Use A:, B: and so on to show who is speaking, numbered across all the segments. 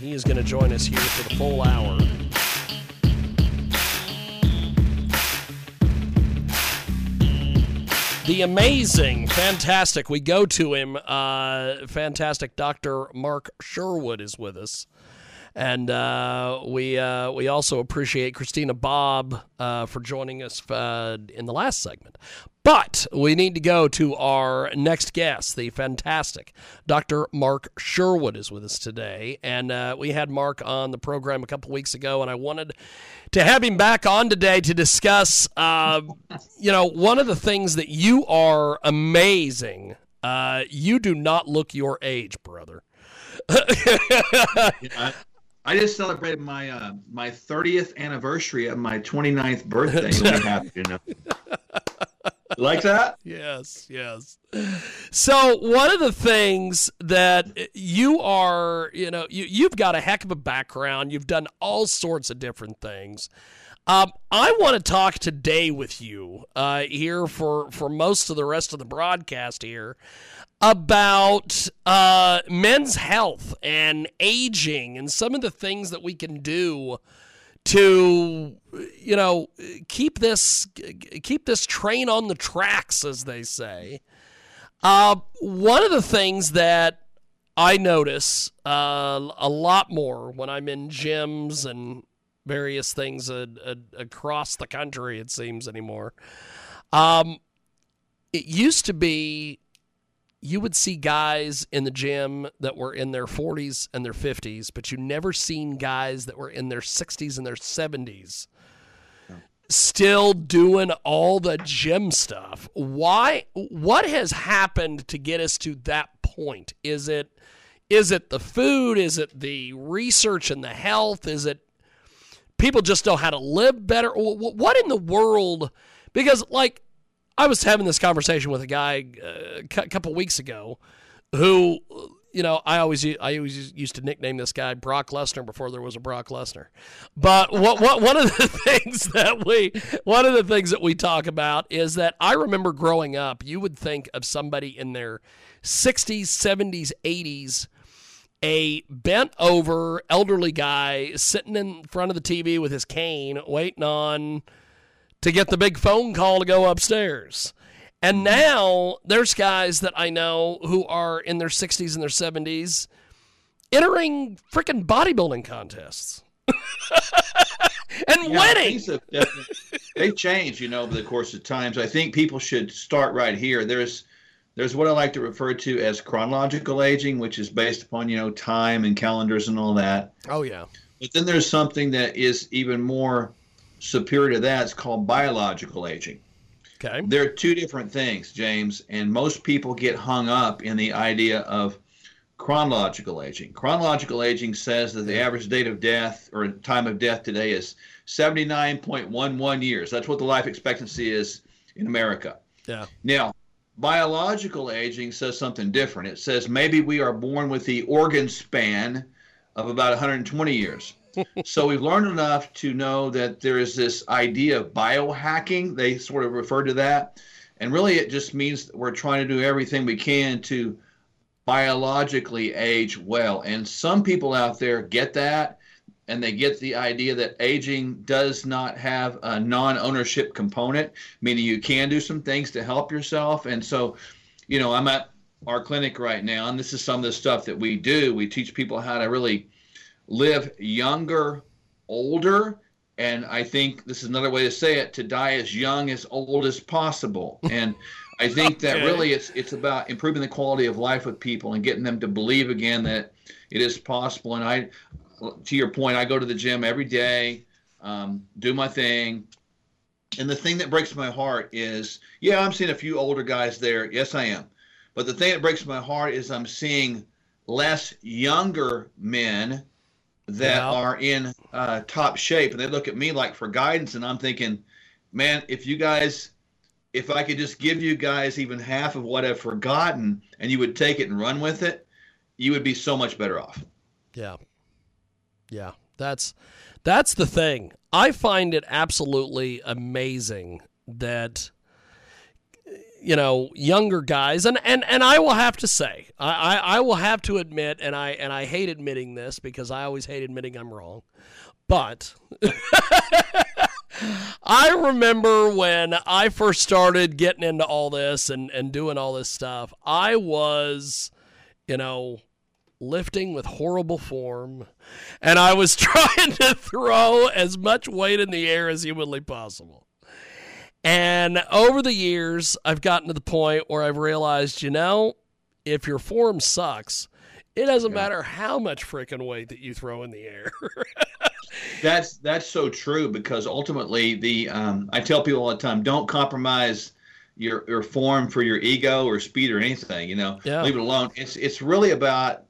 A: He is going to join us here for the full hour. The amazing, fantastic, we go to him, uh, fantastic Dr. Mark Sherwood is with us. And uh, we uh, we also appreciate Christina Bob uh, for joining us uh, in the last segment. But we need to go to our next guest, the fantastic Dr. Mark Sherwood is with us today. And uh, we had Mark on the program a couple weeks ago, and I wanted to have him back on today to discuss, uh, you know, one of the things that you are amazing. You do not look your age, brother.
B: I, I just celebrated my uh, my 30th anniversary of my 29th birthday. Be happy know. like that?
A: Yes, yes. So one of the things that you are, you know, you, you've got a heck of a background. You've done all sorts of different things. Um, I want to talk today with you uh, here for for most of the rest of the broadcast here about uh, men's health and aging and some of the things that we can do to you know keep this keep this train on the tracks as they say. Uh, one of the things that i notice uh, a lot more when i'm in gyms and various things across the country it seems anymore um, it used to be you would see guys in the gym that were in their 40s and their 50s, but you never seen guys that were in their 60s and their 70s still doing all the gym stuff. Why what has happened to get us to that point? Is it is it the food? Is it the research and the health? Is it people just know how to live better? What in the world? Because like I was having this conversation with a guy uh, a couple weeks ago who you know, I always I always used to nickname this guy Brock Lesnar before there was a Brock Lesnar. But what what one of the things that we one of the things that we talk about is that I remember growing up, you would think of somebody in their 60s, 70s, 80s a bent over elderly guy sitting in front of the TV with his cane waiting on to get the big phone call to go upstairs. And now there's guys that I know who are in their 60s and their 70s entering freaking bodybuilding contests. and yeah, winning.
B: They change, you know, over the course of times. I think people should start right here. There's there's what I like to refer to as chronological aging, which is based upon, you know, time and calendars and all that.
A: Oh yeah.
B: But then there's something that is even more superior to that. It's called biological aging.
A: Okay.
B: There are two different things, James, and most people get hung up in the idea of chronological aging. Chronological aging says that the average date of death or time of death today is 79.11 years. That's what the life expectancy is in America.
A: Yeah.
B: Now, biological aging says something different. It says maybe we are born with the organ span of about 120 years so we've learned enough to know that there is this idea of biohacking. They sort of refer to that. And really, it just means we're trying to do everything we can to biologically age well. And some people out there get that and they get the idea that aging does not have a non ownership component, meaning you can do some things to help yourself. And so, you know, I'm at our clinic right now, and this is some of the stuff that we do. We teach people how to really live younger, older, and I think this is another way to say it: to die as young, as old as possible. And I think that really it's it's about improving the quality of life with people and getting them to believe again that it is possible. And I, to your point, I go to the gym every day, um, do my thing. And the thing that breaks my heart is, yeah, I'm seeing a few older guys there. Yes, I am. But the thing that breaks my heart is I'm seeing less younger men that are in uh, top shape, and they look at me like for guidance, and I'm thinking, man, if you guys, if I could just give you guys even half of what I've forgotten, and you would take it and run with it, you would be so much better off.
A: Yeah. Yeah. That's that's the thing. I find it absolutely amazing that you know younger guys and and and I will have to say I, I I will have to admit and I and I hate admitting this because I always hate admitting I'm wrong but I remember when I first started getting into all this and and doing all this stuff I was you know lifting with horrible form and I was trying to throw as much weight in the air as humanly possible. And over the years, I've gotten to the point where I've realized, you know, if your form sucks, it doesn't matter how much freaking weight that you throw in the air.
B: That's that's so true because ultimately the um, I tell people all the time don't compromise your your form for your ego or speed or anything you know
A: Yeah.
B: leave it alone it's it's really about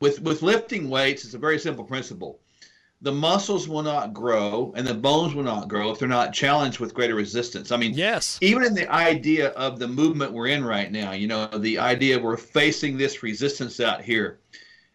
B: with with lifting weights it's a very simple principle the muscles will not grow and the bones will not grow if they're not challenged with greater resistance I mean
A: yes.
B: even in the idea of the movement we're in right now, you know, the idea we're facing this resistance out here,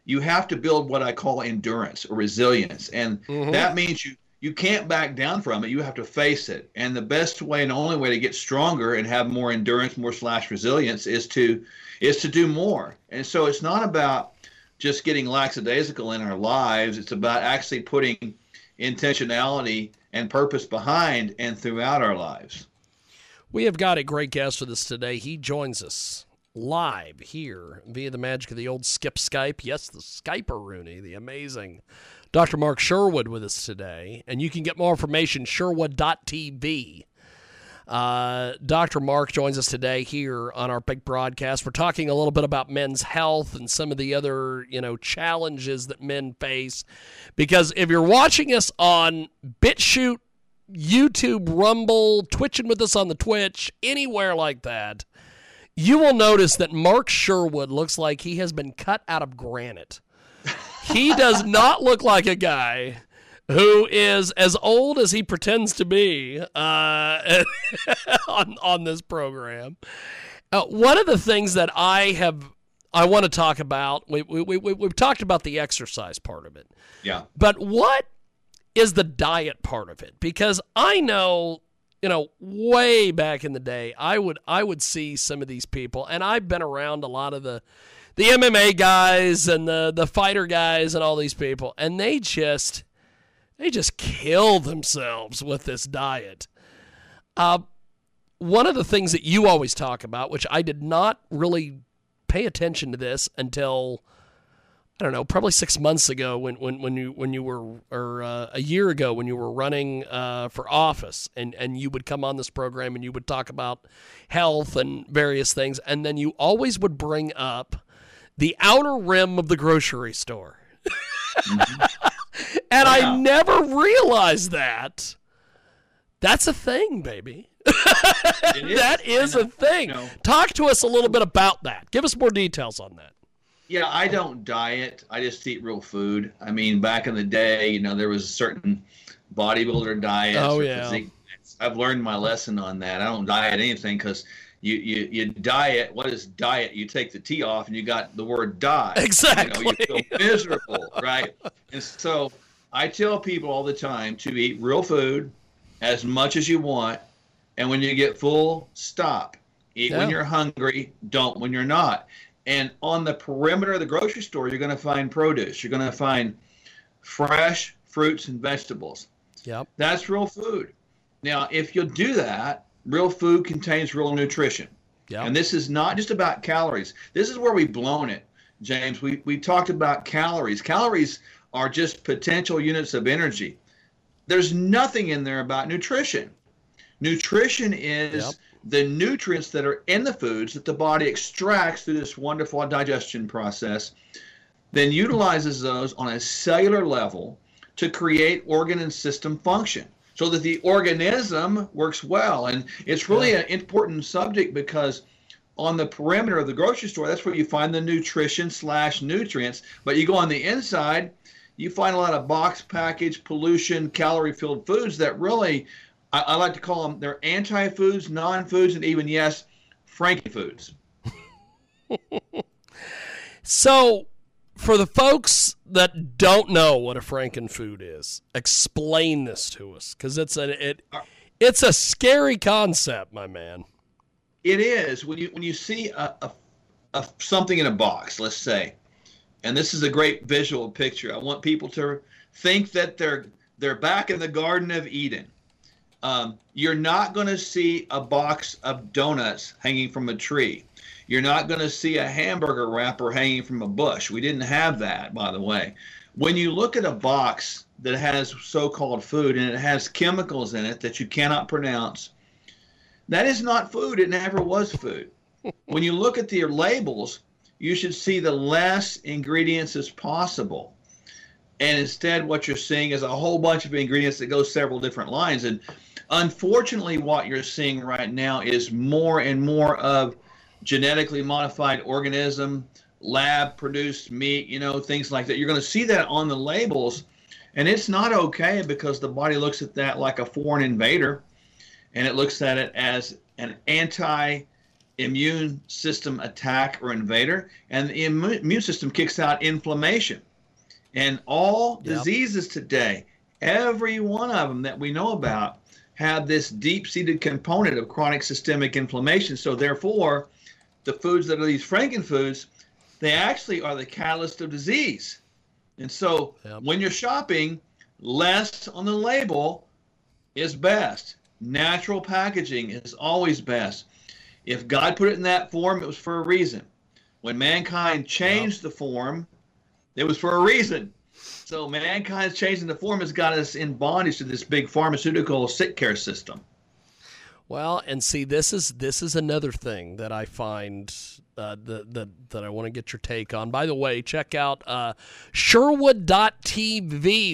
B: you have to build what I call endurance or resilience. And
A: Mhm.
B: that means you you can't back down from it. You have to face it. And the best way and only way to get stronger and have more endurance, more slash resilience is to is to do more. And so it's not about just getting lackadaisical in our lives. It's about actually putting intentionality and purpose behind and throughout our lives.
A: We have got a great guest with us today. He joins us live here via the magic of the old skip Skype. Yes, the Skyper Rooney, the amazing Dr. Mark Sherwood with us today. And you can get more information, sherwood.tv. Uh, Dr. Mark joins us today here on our big broadcast. We're talking a little bit about men's health and some of the other, you know, challenges that men face. Because if you're watching us on BitChute, YouTube, Rumble, twitching with us on the Twitch, anywhere like that, you will notice that Mark Sherwood looks like he has been cut out of granite. He does not look like a guy who is as old as he pretends to be uh, on on this program. Uh, one of the things that I have I want to talk about we, we, we, we've talked about the exercise part of it.
B: Yeah.
A: But what is the diet part of it? Because I know, you know, way back in the day, I would I would see some of these people, and I've been around a lot of the the MMA guys and the the fighter guys and all these people, and they just they just kill themselves with this diet. Uh, one of the things that you always talk about, which I did not really pay attention to this until I don't know, probably six months ago when when when you when you were or uh, a year ago when you were running uh, for office and and you would come on this program and you would talk about health and various things and then you always would bring up the outer rim of the grocery store. and I never realized that. That's a thing, baby.
B: Is.
A: That is a thing. Talk to us a little bit about that. Give us more details on that.
B: Yeah, I don't diet. I just eat real food. I mean, back in the day, you know, there was a certain bodybuilder diet.
A: Oh, yeah.
B: I've learned my lesson on that. I don't diet anything because you, you you diet. What is diet? You take the T off and you got the word die.
A: Exactly.
B: You, know, you feel miserable, right? And so I tell people all the time to eat real food as much as you want, and when you get full, stop. Eat
A: Yeah.
B: when you're hungry. Don't when you're not. And on the perimeter of the grocery store, you're going to find produce. You're going to find fresh fruits and vegetables.
A: Yep.
B: That's real food. Now, if you do that, real food contains real nutrition.
A: Yep.
B: And this is not just about calories. This is where we've blown it, James. We, we talked about calories. Calories are just potential units of energy. There's nothing in there about nutrition. Nutrition is
A: Yep.
B: the nutrients that are in the foods that the body extracts through this wonderful digestion process, then utilizes those on a cellular level to create organ and system function so that the organism works well. And it's really an important subject because on the perimeter of the grocery store, that's where you find the nutrition slash nutrients. But you go on the inside, you find a lot of box package, pollution, calorie filled foods that really, I, I, like to call them, they're anti foods, non foods, and even, yes, Frankie foods.
A: so, for the folks that don't know what a frankenfood is, explain this to us because it's a it it's a scary concept, my man.
B: It is when you when you see a, a, a something in a box, let's say, and this is a great visual picture. I want people to think that they're they're back in the Garden of Eden. Um, you're not going to see a box of donuts hanging from a tree. You're not going to see a hamburger wrapper hanging from a bush. We didn't have that, by the way. When you look at a box that has so called food and it has chemicals in it that you cannot pronounce, that is not food. It never was food. when you look at the labels, you should see the less ingredients as possible. And instead, what you're seeing is a whole bunch of ingredients that go several different lines. And unfortunately, what you're seeing right now is more and more of genetically modified organism, lab produced meat, you know, things like that. You're going to see that on the labels. And it's not okay because the body looks at that like a foreign invader and it looks at it as an anti immune system attack or invader. And the immune system kicks out inflammation. And all yep. diseases today, every one of them that we know about, have this deep seated component of chronic systemic inflammation. So, therefore, the foods that are these frankenfoods, they actually are the catalyst of disease. And so yep. when you're shopping, less on the label is best. Natural packaging is always best. If God put it in that form, it was for a reason. When mankind changed the form, it was for a reason. So mankind's changing the form has got us in bondage to this big pharmaceutical sick care system.
A: Well, and see, this is this is another thing that I find uh, that, I want to get your take on. By the way, check out uh, Sherwood.tv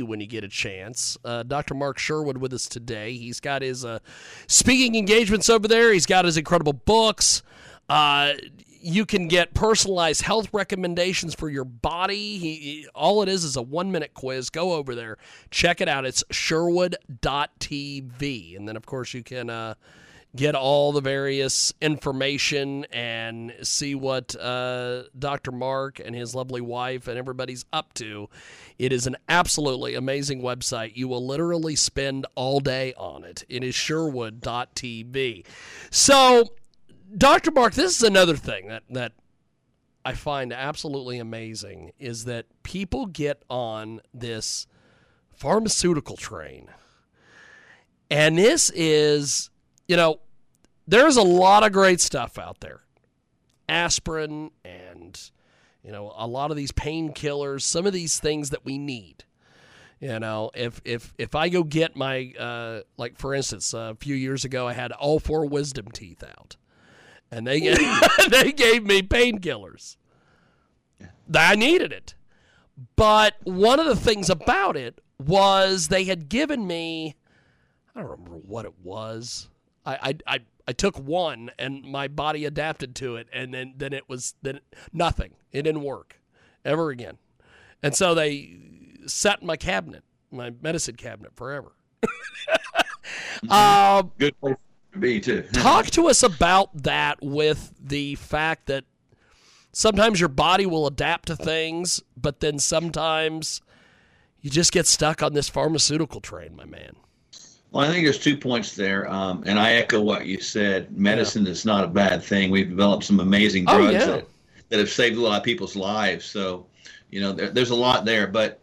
A: when you get a chance. Uh, Dr. Mark Sherwood with us today. He's got his uh, speaking engagements over there. He's got his incredible books. Uh, you can get personalized health recommendations for your body. He, he, all it is is a one minute quiz. Go over there, check it out. It's Sherwood.tv. And then, of course, you can uh, get all the various information and see what uh, Dr. Mark and his lovely wife and everybody's up to. It is an absolutely amazing website. You will literally spend all day on it. It is Sherwood.tv. So, Dr. Mark, this is another thing that, that I find absolutely amazing is that people get on this pharmaceutical train. And this is you know, there's a lot of great stuff out there. Aspirin and, you know, a lot of these painkillers, some of these things that we need. You know, if if if I go get my uh, like for instance, a few years ago I had all four wisdom teeth out, and they they gave me painkillers. I needed it, but one of the things about it was they had given me I don't remember what it was. I, I, I, I took one and my body adapted to it, and then, then it was then nothing. It didn't work ever again. And so they set my cabinet, my medicine cabinet, forever.
B: uh, Good place to be, too.
A: talk to us about that with the fact that sometimes your body will adapt to things, but then sometimes you just get stuck on this pharmaceutical train, my man.
B: Well, I think there's two points there, um, and I echo what you said. Medicine yeah. is not a bad thing. We've developed some amazing oh, drugs oh, yeah. that, that have saved a lot of people's lives. So, you know, there, there's a lot there. But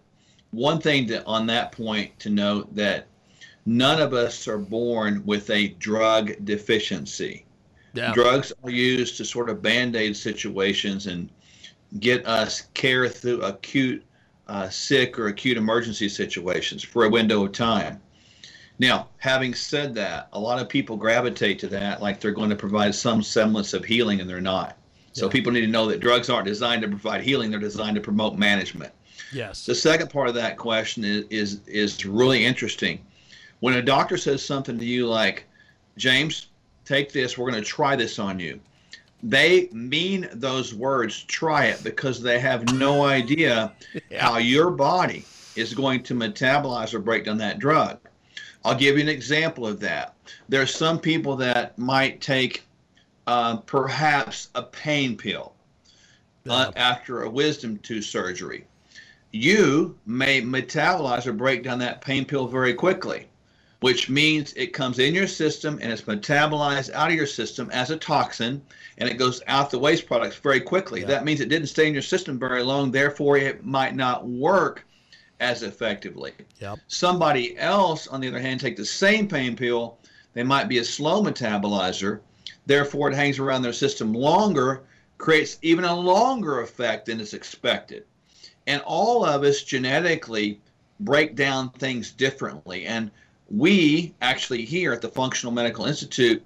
B: one thing to, on that point to note that none of us are born with a drug deficiency. Yeah. Drugs are used to sort of band aid situations and get us care through acute uh, sick or acute emergency situations for a window of time. Now, having said that, a lot of people gravitate to that like they're going to provide some semblance of healing, and they're not. So yeah. people need to know that drugs aren't designed to provide healing; they're designed to promote management.
A: Yes.
B: The second part of that question is is is really interesting. When a doctor says something to you like, "James, take this. We're going to try this on you," they mean those words, try it, because they have no idea yeah. how your body is going to metabolize or break down that drug. I'll give you an example of that. There are some people that might take uh, perhaps a pain pill uh, after a wisdom tooth surgery. You may metabolize or break down that pain pill very quickly, which means it comes in your system and it's metabolized out of your system as a toxin and it goes out the waste products very quickly. Yeah. That means it didn't stay in your system very long, therefore, it might not work as effectively.
A: Yep.
B: Somebody else, on the other hand, take the same pain pill. They might be a slow metabolizer. Therefore, it hangs around their system longer, creates even a longer effect than is expected. And all of us genetically break down things differently. And we actually here at the Functional Medical Institute,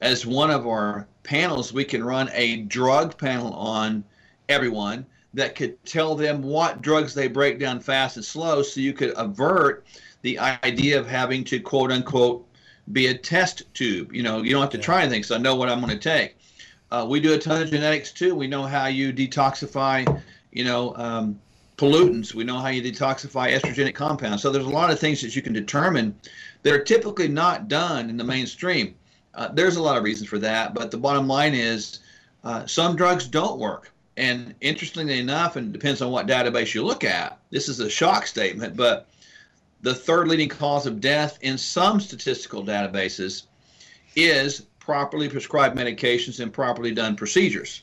B: as one of our panels, we can run a drug panel on everyone that could tell them what drugs they break down fast and slow so you could avert the idea of having to quote unquote be a test tube. You know, you don't have to yeah. try anything, so I know what I'm going to take. Uh, we do a ton of genetics too. We know how you detoxify, you know, um, pollutants. We know how you detoxify estrogenic compounds. So there's a lot of things that you can determine that are typically not done in the mainstream. Uh, there's a lot of reasons for that, but the bottom line is uh, some drugs don't work. And interestingly enough, and it depends on what database you look at, this is a shock statement, but the third leading cause of death in some statistical databases is properly prescribed medications and properly done procedures.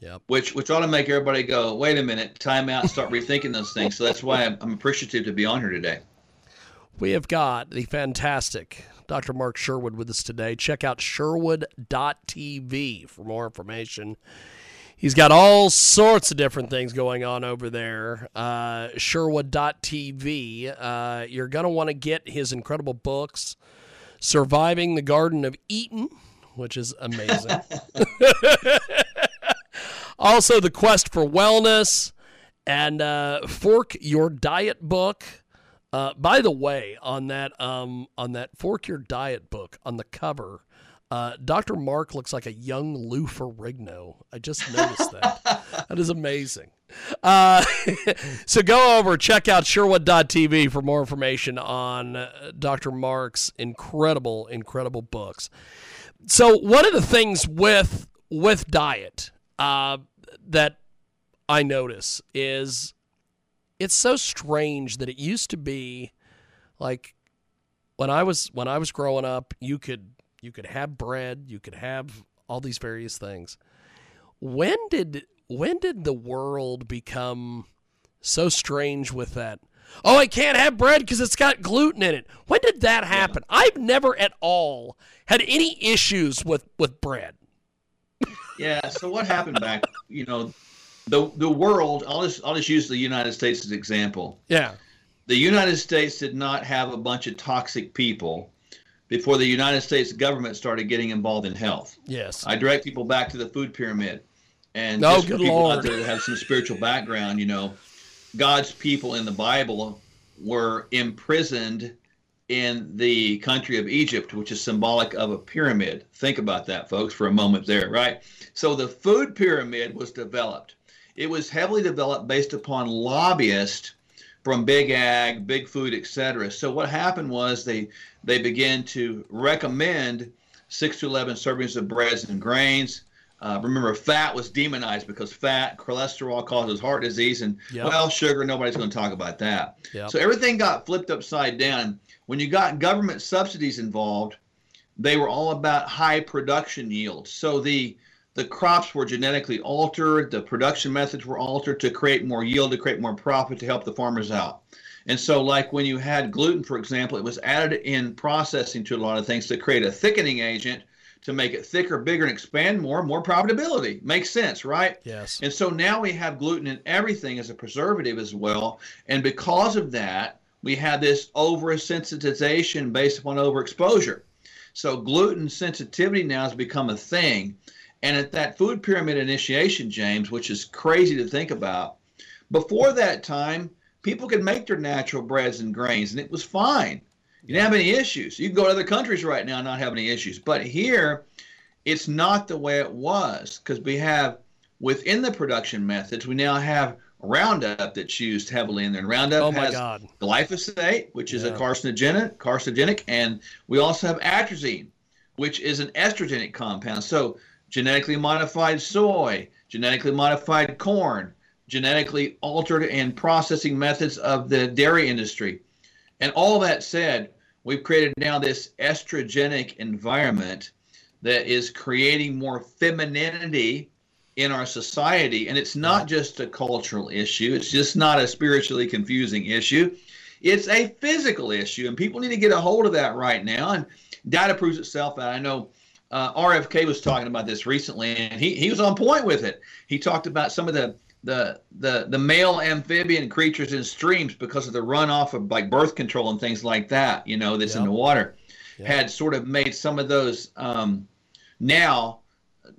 A: Yep.
B: Which which ought to make everybody go, wait a minute, time out, start rethinking those things. So that's why I'm, I'm appreciative to be on here today.
A: We have got the fantastic Dr. Mark Sherwood with us today. Check out sherwood.tv for more information he's got all sorts of different things going on over there. Uh, Sherwood.tv. Uh, you're going to want to get his incredible books, Surviving the Garden of Eden, which is amazing. also, The Quest for Wellness and uh, Fork Your Diet book. Uh, by the way, on that um, on that Fork Your Diet book on the cover, uh, Dr. Mark looks like a young Lou Ferrigno. I just noticed that. that is amazing. Uh, so go over, check out Sherwood.tv for more information on uh, Dr. Mark's incredible, incredible books. So one of the things with with diet uh, that I notice is it's so strange that it used to be like when I was when I was growing up, you could you could have bread, you could have all these various things. When did when did the world become so strange with that? Oh, I can't have bread because it's got gluten in it. When did that happen? Yeah. I've never at all had any issues with with bread.
B: yeah. So what happened back? You know, the the world. I'll just I'll just use the United States as an example.
A: Yeah.
B: The United States did not have a bunch of toxic people before the United States government started getting involved in health.
A: Yes.
B: I direct people back to the food pyramid. And
A: oh,
B: just
A: for
B: people
A: Lord.
B: out there that have some spiritual background, you know, God's people in the Bible were imprisoned in the country of Egypt, which is symbolic of a pyramid. Think about that, folks, for a moment there, right? So the food pyramid was developed. It was heavily developed based upon lobbyists from big ag, big food, etc. So what happened was they they began to recommend six to eleven servings of breads and grains. Uh, remember, fat was demonized because fat, cholesterol causes heart disease, and yep. well, sugar. Nobody's going to talk about that.
A: Yep.
B: So everything got flipped upside down. When you got government subsidies involved, they were all about high production yields. So the the crops were genetically altered, the production methods were altered to create more yield, to create more profit, to help the farmers out. And so, like when you had gluten, for example, it was added in processing to a lot of things to create a thickening agent to make it thicker, bigger, and expand more, more profitability. Makes sense, right?
A: Yes.
B: And so now we have gluten in everything as a preservative as well. And because of that, we have this oversensitization based upon overexposure. So gluten sensitivity now has become a thing. And at that food pyramid initiation, James, which is crazy to think about, before that time, people could make their natural breads and grains, and it was fine. You didn't have any issues. You can go to other countries right now and not have any issues. But here, it's not the way it was because we have within the production methods, we now have Roundup that's used heavily in there. And Roundup
A: Oh,
B: has
A: God.
B: glyphosate, which is a carcinogenic, carcinogenic, and we also have atrazine, which is an estrogenic compound. So genetically modified soy, genetically modified corn, genetically altered and processing methods of the dairy industry. And all that said, we've created now this estrogenic environment that is creating more femininity in our society. And it's not just a cultural issue, it's just not a spiritually confusing issue. It's a physical issue, and people need to get a hold of that right now. And data proves itself. And I know uh, RFK was talking about this recently, and he, he was on point with it. He talked about some of the the the the male amphibian creatures in streams because of the runoff of like birth control and things like that. You know, that's in the water, had sort of made some of those um, now,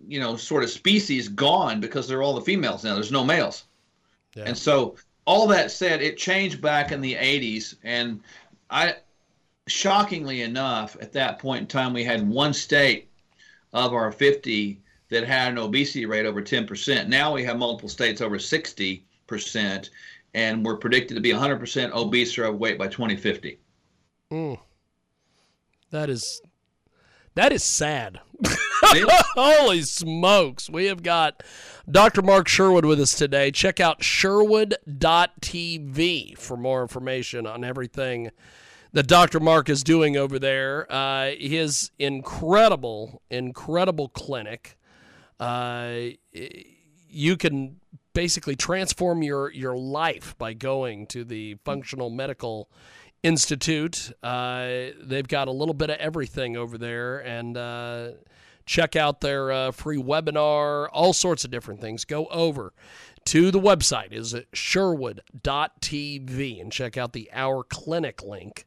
B: you know, sort of species gone because they're all the females now. There's no males.
A: Yeah.
B: And so, all that said, it changed back in the 80s. And I, shockingly enough, at that point in time, we had one state of our 50 that had an obesity rate over 10%. Now we have multiple states over 60%, and we're predicted to be 100% obese or overweight by 2050.
A: Mm. That is that is sad. Holy smokes. We have got Dr. Mark Sherwood with us today. Check out sherwood.tv for more information on everything that Dr. Mark is doing over there. Uh, his incredible, incredible clinic. Uh, you can basically transform your, your life by going to the Functional Medical Institute. Uh, they've got a little bit of everything over there, and uh, check out their uh, free webinar, all sorts of different things. Go over to the website is at sherwood.tv and check out the Our Clinic link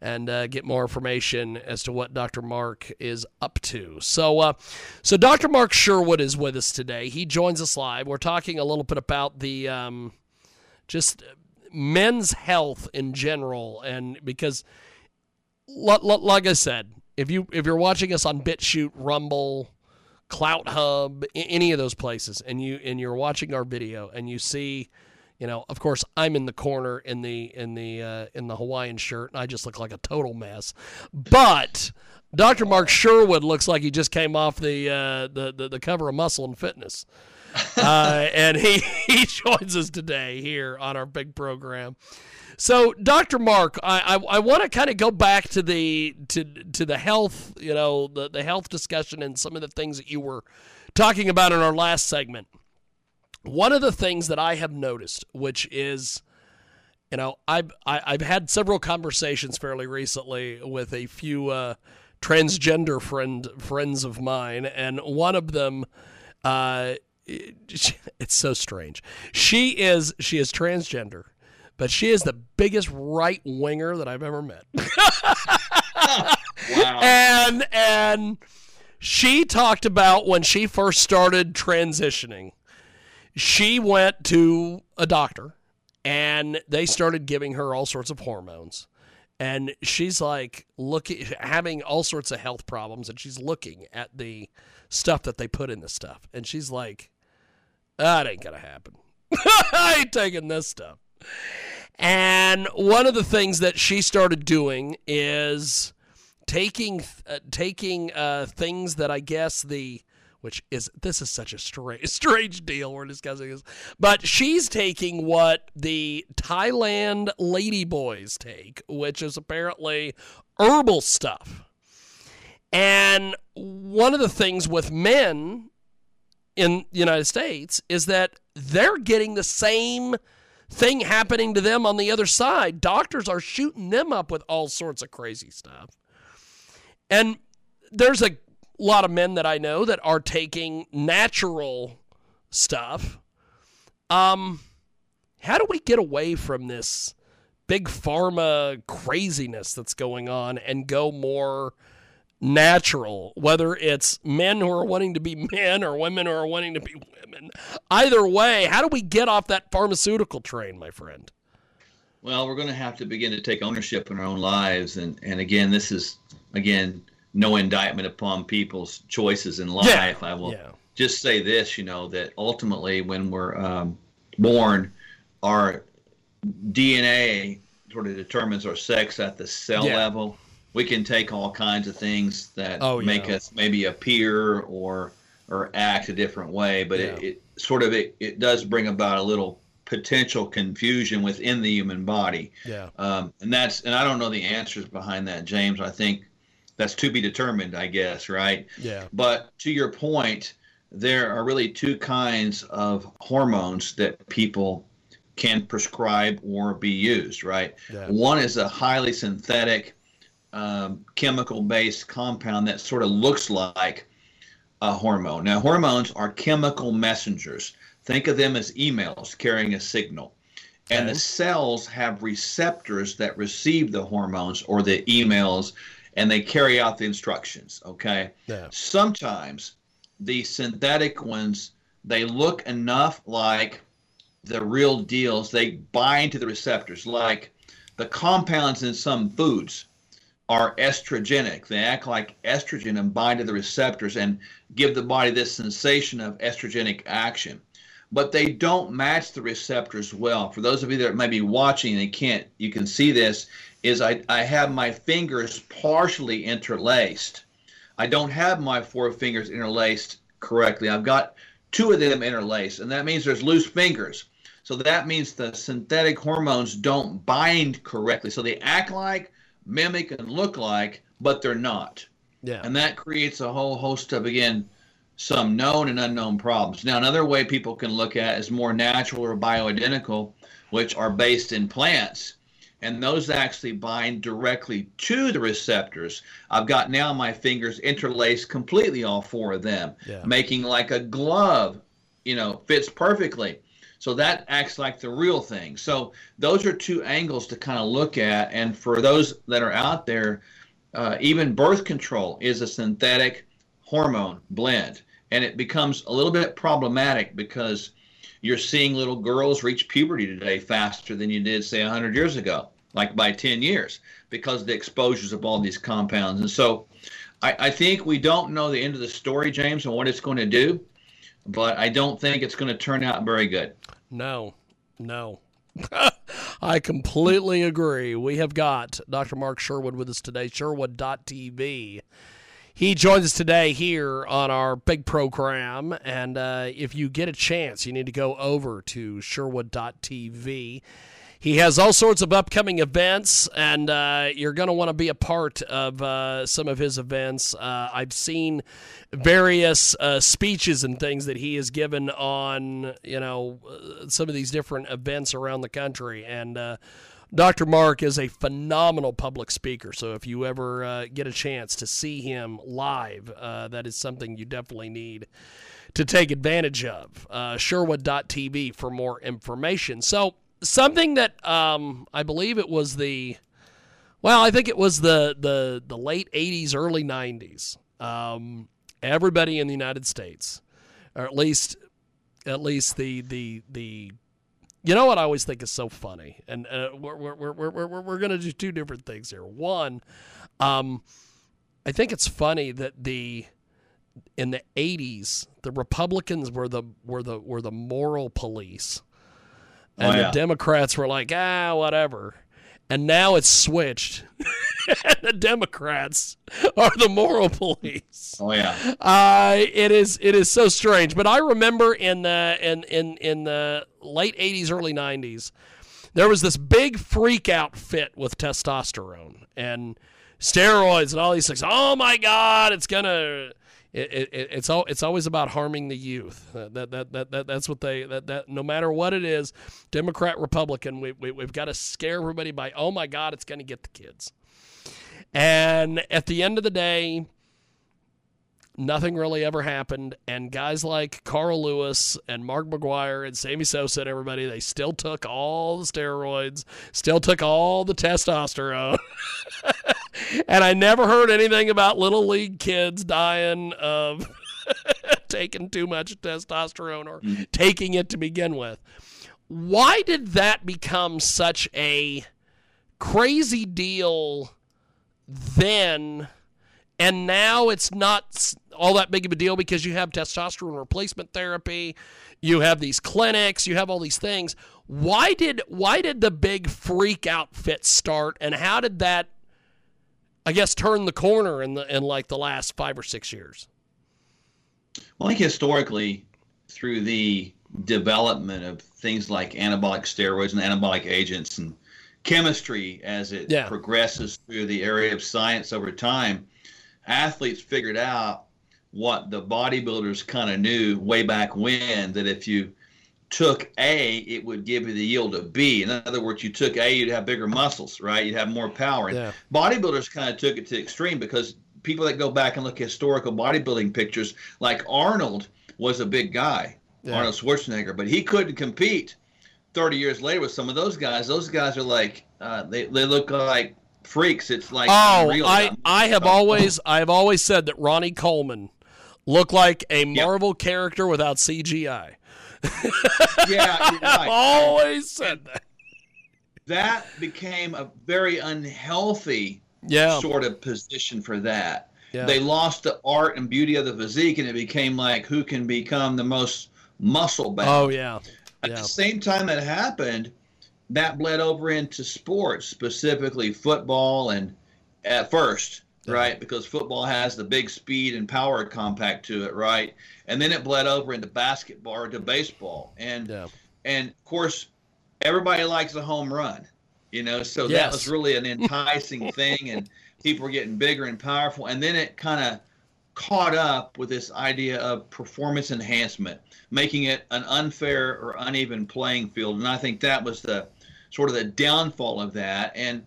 A: and uh, get more information as to what Dr. Mark is up to. So, uh, so Dr. Mark Sherwood is with us today. He joins us live. We're talking a little bit about the um, just men's health in general, and because, li- li- like I said, if you if you're watching us on BitChute, Rumble, Clout Hub, any of those places, and you and you're watching our video and you see, you know, of course, I'm in the corner in the in the uh, in the Hawaiian shirt, and I just look like a total mess. But Dr. Mark Sherwood looks like he just came off the uh, the, the the cover of Muscle and Fitness, uh, and he he joins us today here on our big program. So, Dr. Mark, I, I, I want to kind of go back to the to to the health, you know, the, the health discussion and some of the things that you were talking about in our last segment. One of the things that I have noticed, which is, you know, I've I, I've had several conversations fairly recently with a few uh, transgender friend friends of mine, and one of them, uh, it's so strange. She is she is transgender but she is the biggest right winger that I've ever met.
B: Wow.
A: and and she talked about when she first started transitioning. She went to a doctor and they started giving her all sorts of hormones. And she's like looking having all sorts of health problems and she's looking at the stuff that they put in the stuff. And she's like, that ain't gonna happen. I ain't taking this stuff. And one of the things that she started doing is taking uh, taking uh, things that I guess the which is this is such a strange strange deal we're discussing this, but she's taking what the Thailand ladyboys take, which is apparently herbal stuff. And one of the things with men in the United States is that they're getting the same thing happening to them on the other side. Doctors are shooting them up with all sorts of crazy stuff. And there's a lot of men that I know that are taking natural stuff. Um how do we get away from this big pharma craziness that's going on and go more natural, whether it's men who are wanting to be men or women who are wanting to be women. Either way, how do we get off that pharmaceutical train, my friend?
B: Well, we're going to have to begin to take ownership in our own lives, and and again, this is again no indictment upon people's choices in life.
A: Yeah.
B: I will
A: Yeah.
B: just say this, you know, that ultimately when we're um, born, our DNA sort of determines our sex at the cell
A: Yeah.
B: level. We can take all kinds of things that
A: Oh,
B: make us maybe appear or or act a different way, but it, it sort of it, it does bring about a little potential confusion within the human body.
A: Yeah.
B: Um, and that's and I don't know the answers behind that, James. I think that's to be determined, I guess, right?
A: Yeah.
B: But to your point, there are really two kinds of hormones that people can prescribe or be used, right?
A: Yeah.
B: One is a highly synthetic um, chemical based compound that sort of looks like a hormone. Now, hormones are chemical messengers. Think of them as emails carrying a signal. And
A: Okay.
B: the cells have receptors that receive the hormones or the emails and they carry out the instructions, okay?
A: Yeah.
B: Sometimes the synthetic ones they look enough like the real deals. They bind to the receptors like the compounds in some foods are estrogenic. They act like estrogen and bind to the receptors and give the body this sensation of estrogenic action. But they don't match the receptors well. For those of you that may be watching and can't, you can see this, is I, I have my fingers partially interlaced. I don't have my four fingers interlaced correctly. I've got two of them interlaced, and that means there's loose fingers. So that means the synthetic hormones don't bind correctly. So they act like, mimic, and look like, but they're not.
A: Yeah.
B: And that creates a whole host of, again, some known and unknown problems. Now, another way people can look at is more natural or bioidentical, which are based in plants. And those actually bind directly to the receptors. I've got now my fingers interlaced completely, all four of them,
A: Yeah.
B: making like a glove, you know, fits perfectly. So that acts like the real thing. So those are two angles to kind of look at. And for those that are out there, uh, even birth control is a synthetic hormone blend. And it becomes a little bit problematic because you're seeing little girls reach puberty today faster than you did, say, 100 years ago, like by 10 years, because of the exposures of all these compounds. And so I, I think we don't know the end of the story, James, and what it's going to do, but I don't think it's going to turn out very good.
A: No, no. I completely agree. We have got Dr. Mark Sherwood with us today, Sherwood.tv. He joins us today here on our big program. And uh, if you get a chance, you need to go over to Sherwood.tv. He has all sorts of upcoming events, and uh, you're going to want to be a part of uh, some of his events. Uh, I've seen various uh, speeches and things that he has given on, you know, uh, some of these different events around the country, and uh, Dr. Mark is a phenomenal public speaker. So if you ever uh, get a chance to see him live, uh, that is something you definitely need to take advantage of. Uh, Sherwood.tv for more information. So something that um, I believe it was the, well, I think it was the the the late '80s, early '90s. Um, everybody in the United States, or at least at least the the the you know what I always think is so funny, and uh, we're we're we're we're we're, we're going to do two different things here. One, um, I think it's funny that the in the '80s the Republicans were the were the were the moral police, and
B: Oh, yeah.
A: the Democrats were like ah whatever, and now it's switched. the Democrats are the moral police.
B: Oh, yeah.
A: Uh, it is it is so strange. But I remember in the in in in the late '80s, early '90s, there was this big freak out fit with testosterone and steroids and all these things. Oh my God, it's gonna. It, it, it- it's all it's always about harming the youth. Uh, That, that, that, that that's what they that, that no matter what it is, Democrat Republican, we, we we've got to scare everybody by oh my God, it's going to get the kids. And at the end of the day, nothing really ever happened. And guys like Carl Lewis and Mark McGwire and Sammy Sosa and everybody, they still took all the steroids, still took all the testosterone. and I never heard anything about little league kids dying of taking too much testosterone or mm-hmm. taking it to begin with. Why did that become such a crazy deal then and now it's not all that big of a deal because you have testosterone replacement therapy, you have these clinics, you have all these things. Why did why did the big freak outfit start, and how did that, I guess, turn the corner in the in like the last five or six years?
B: Well, I think historically, through the development of things like anabolic steroids and anabolic agents and chemistry as it yeah. progresses through the area of science over time, athletes figured out what the bodybuilders kind of knew way back when that if you took A, it would give you the yield of B. In other words, you took A, you'd have bigger muscles, right? You'd have more power. Yeah. bodybuilders kind of took it to extreme because people that go back and look at historical bodybuilding pictures, like Arnold was a big guy, yeah. Arnold Schwarzenegger, but he couldn't compete 30 years later with some of those guys. Those guys are like, uh, they, they look like freaks. It's like
A: oh, I I have always I have always said that Ronnie Coleman looked like a Marvel yep. character without CGI.
B: yeah, right.
A: I've always said that.
B: That became a very unhealthy
A: yeah.
B: sort of position for that. Yeah. They lost the art and beauty of the physique, and it became like who can become the most muscle bound.
A: Oh yeah.
B: At the same time that happened, that bled over into sports, specifically football, and at first, yeah. right, because football has the big speed and power compact to it, right, and then it bled over into basketball or to baseball, and yeah. and of course, everybody likes a home run, you know, so yes. that was really an enticing thing, and people were getting bigger and powerful, and then it kind of caught up with this idea of performance enhancement, making it an unfair or uneven playing field. And I think that was the sort of the downfall of that. And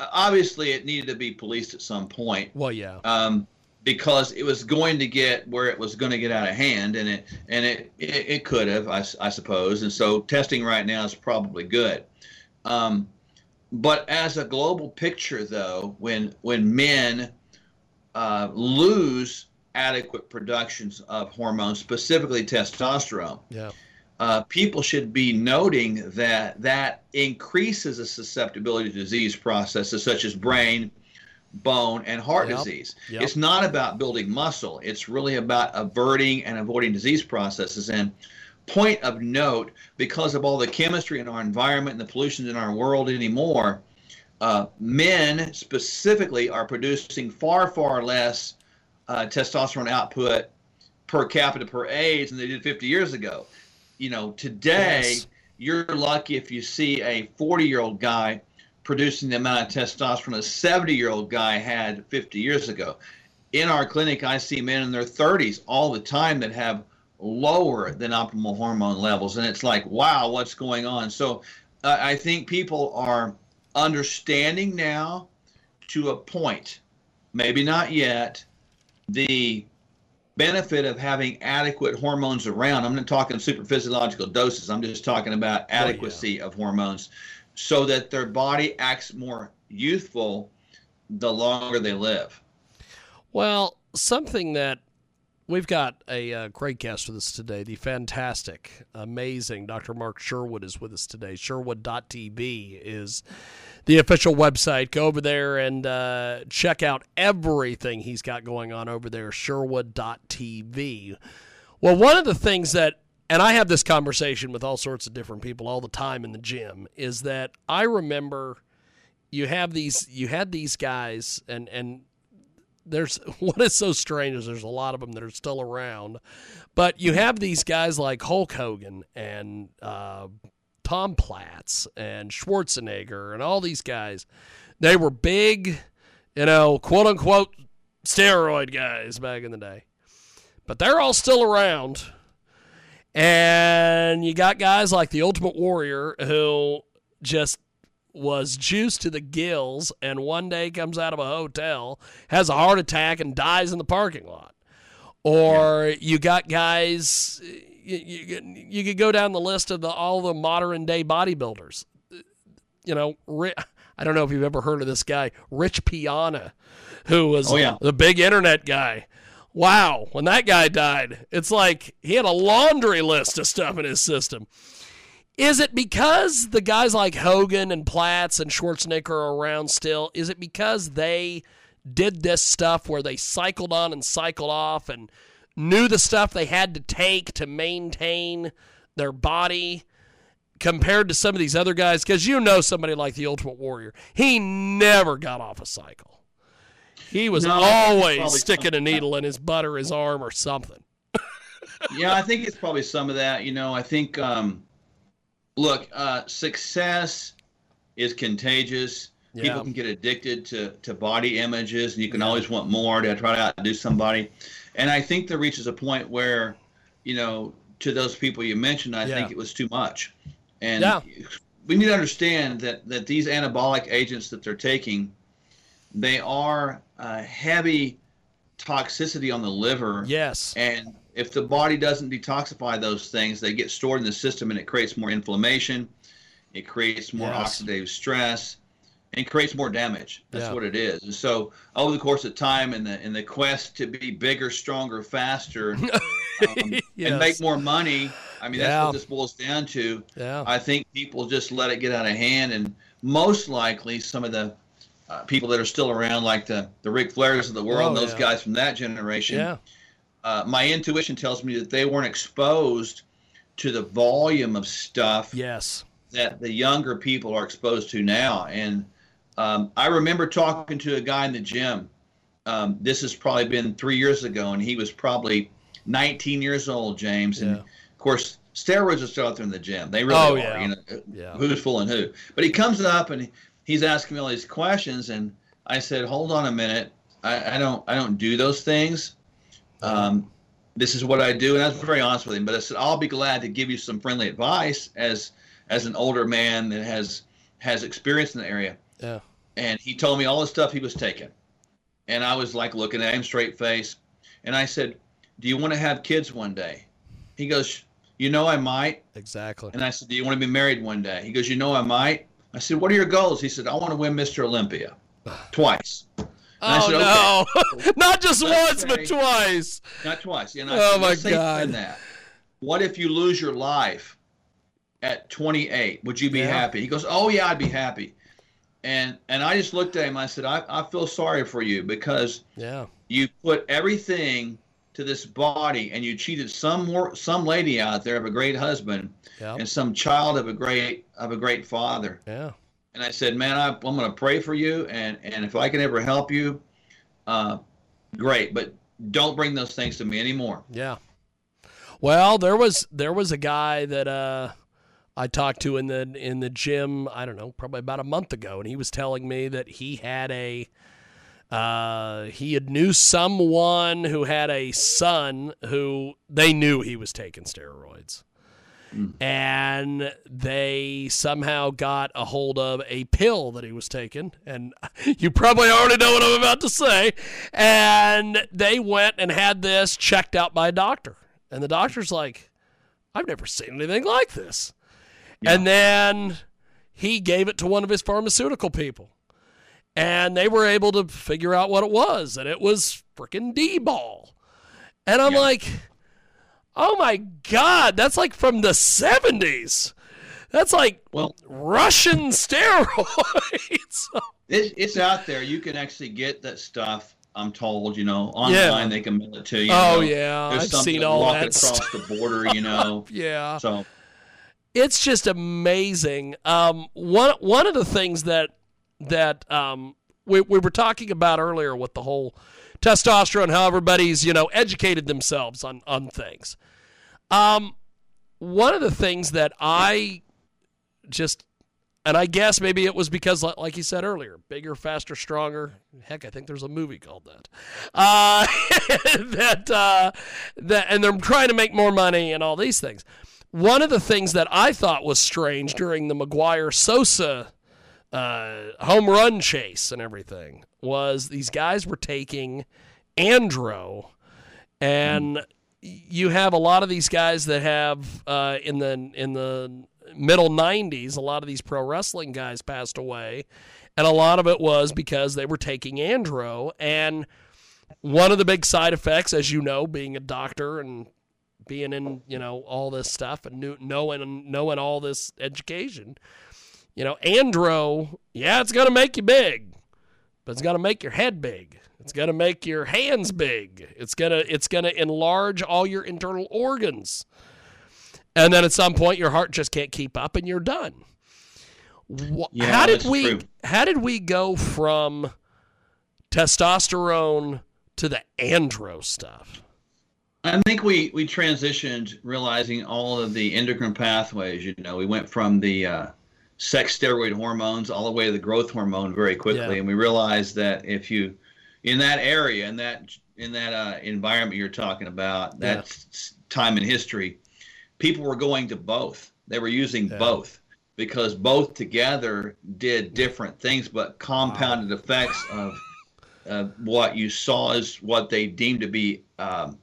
B: uh, obviously, it needed to be policed at some point.
A: Well, yeah.
B: Um, because it was going to get where it was going to get out of hand, and it and it it, it could have, I, I, suppose. And so, testing right now is probably good. Um, but as a global picture, though, when when men uh, lose adequate productions of hormones, specifically testosterone,
A: yeah
B: uh, people should be noting that that increases the susceptibility to disease processes such as brain, bone, and heart yep. disease. Yep. It's not about building muscle, it's really about averting and avoiding disease processes. And point of note, because of all the chemistry in our environment and the pollution in our world anymore, uh, men specifically are producing far, far less uh, testosterone output per capita per age than they did 50 years ago you know, today yes. you're lucky if you see a 40 year old guy producing the amount of testosterone a 70 year old guy had 50 years ago. In our clinic, I see men in their 30s all the time that have lower than optimal hormone levels. And it's like, wow, what's going on? So uh, I think people are understanding now to a point, maybe not yet, the benefit of having adequate hormones around. I'm not talking super physiological doses. I'm just talking about adequacy oh, yeah. of hormones so that their body acts more youthful the longer they live.
A: Well, something that we've got a uh, great guest with us today, the fantastic, amazing Dr. Mark Sherwood is with us today. Sherwood.tv is the official website. Go over there and uh, check out everything he's got going on over there, Sherwood.tv. Well, one of the things that, and I have this conversation with all sorts of different people all the time in the gym, is that I remember you have these, you had these guys, and and there's what is so strange is there's a lot of them that are still around, but you have these guys like Hulk Hogan and uh, Tom Platz and Schwarzenegger and all these guys. They were big, you know, quote unquote steroid guys back in the day. But they're all still around. And you got guys like the Ultimate Warrior who just was juiced to the gills and one day comes out of a hotel, has a heart attack, and dies in the parking lot. Or yeah. you got guys, you, you, you could go down the list of the, all the modern day bodybuilders. You know, I don't know if you've ever heard of this guy, Rich Piana, who was
B: oh, yeah.
A: the big internet guy. Wow, when that guy died, it's like he had a laundry list of stuff in his system. Is it because the guys like Hogan and Platz and Schwarzenegger are around still? Is it because they did this stuff where they cycled on and cycled off and knew the stuff they had to take to maintain their body compared to some of these other guys because you know somebody like the ultimate warrior he never got off a cycle he was
B: No,
A: always sticking a needle in his butt or his arm or something
B: yeah, I think it's probably some of that. You know, I think, um, look, uh, success is contagious.
A: Yeah.
B: People can get addicted to, to body images, and you can always want more to try to outdo somebody. And I think there reaches a point where, you know, to those people you mentioned, I
A: Yeah.
B: think it was too much. And
A: Yeah.
B: we need to understand that, that these anabolic agents that they're taking, they are uh, heavy toxicity on the liver.
A: yes
B: And if the body doesn't detoxify those things, they get stored in the system and it creates more inflammation. It creates more
A: Yes.
B: oxidative stress and creates more damage. That's
A: Yeah.
B: what it is. And so over the course of time in the in the quest to be bigger, stronger, faster, um,
A: Yes.
B: and make more money, I mean that's what this boils down to.
A: yeah
B: I think people just let it get out of hand, and most likely some of the uh, people that are still around, like the the Ric Flairs of the world,
A: Oh,
B: those
A: yeah.
B: guys from that generation,
A: yeah
B: uh, my intuition tells me that they weren't exposed to the volume of stuff
A: yes
B: that the younger people are exposed to now. And um, I remember talking to a guy in the gym. Um, this has probably been three years ago, and he was probably 19 years old, James. And
A: Yeah.
B: of course, steroids are still out there in the gym. They really
A: Oh,
B: are.
A: yeah.
B: You know,
A: Yeah.
B: who's fooling who? But he comes up and he's asking me all these questions, and I said, "Hold on a minute. I, I don't. I don't do those things. Um, this is what I do." And I was very honest with him. But I said, "I'll be glad to give you some friendly advice as as an older man that has has experience in the area."
A: yeah
B: and he told me all the stuff he was taking. And I was like looking at him straight face. And I said, Do you want to have kids one day? He goes, You know, I might.
A: exactly
B: And I said, Do you want to be married one day? He goes, You know, I might. I said, What are your goals? He said, I want to win Mr. Olympia twice. I said,
A: oh no not just
B: Let's
A: once but twice
B: Not twice. And I
A: Oh, my
B: "Let's
A: God.
B: That. What if you lose your life at 28? Would you be
A: Yeah.
B: happy? He goes, Oh, yeah, I'd be happy. And and I just looked at him. I said, I, I feel sorry for you because
A: yeah
B: you put everything to this body and you cheated some more some lady out there of a great husband
A: yeah
B: and some child of a great of a great father
A: yeah
B: and i said man I, i'm going to pray for you and and if i can ever help you uh great but don't bring those things to me anymore
A: Yeah. Well, there was there was a guy that uh, I talked to in the in the gym. I don't know, probably about a month ago, and he was telling me that he had a uh, he had knew someone who had a son who they knew he was taking steroids. Mm. And they somehow got a hold of a pill that he was taking. And you probably already know what I'm about to say. And they went and had this checked out by a doctor. And the doctor's like, I've never seen anything like this. And then he gave it to one of his pharmaceutical people. And they were able to figure out what it was. And it was freaking D-bol. And I'm
B: Yeah.
A: like, oh my God, that's like from the 70s. That's like
B: well
A: Russian steroids.
B: it's, it's out there you can actually get that stuff i'm told you know online they can mail it to you
A: oh,
B: you know.
A: yeah.
B: There's
A: I've
B: something
A: seen all that
B: across
A: stuff.
B: the border you know
A: Yeah.
B: so
A: it's just amazing. Um, one one of the things that that um, we we were talking about earlier with the whole testosterone, how everybody's you know educated themselves on on things. Um, one of the things that I just and I guess maybe it was because, like you said earlier, bigger, faster, stronger. Heck, I think there's a movie called that. Uh, that uh, that, and they're trying to make more money and all these things. One of the things that I thought was strange during the McGwire Sosa uh, home run chase and everything was these guys were taking Andro, and you have a lot of these guys that have uh, in the in the middle 90s a lot of these pro wrestling guys passed away and a lot of it was because they were taking andro and one of the big side effects as you know being a doctor and being in you know all this stuff and knew, knowing knowing all this education you know andro yeah it's going to make you big but it's going to make your head big. It's going to make your hands big. It's going to it's going to enlarge all your internal organs. And then at some point your heart just can't keep up and you're done.
B: Yeah,
A: how did we
B: true.
A: how did we go from testosterone to the andro stuff?
B: I think we we transitioned realizing all of the endocrine pathways. You know, we went from the uh, sex steroid hormones all the way to the growth hormone very quickly,
A: Yeah.
B: and we realized that if you in that area in that in that uh, environment you're talking about that
A: Yeah.
B: time in history, people were going to both. They were using
A: Yeah.
B: both because both together did different things, but compounded effects of uh, what you saw is what they deemed to be um,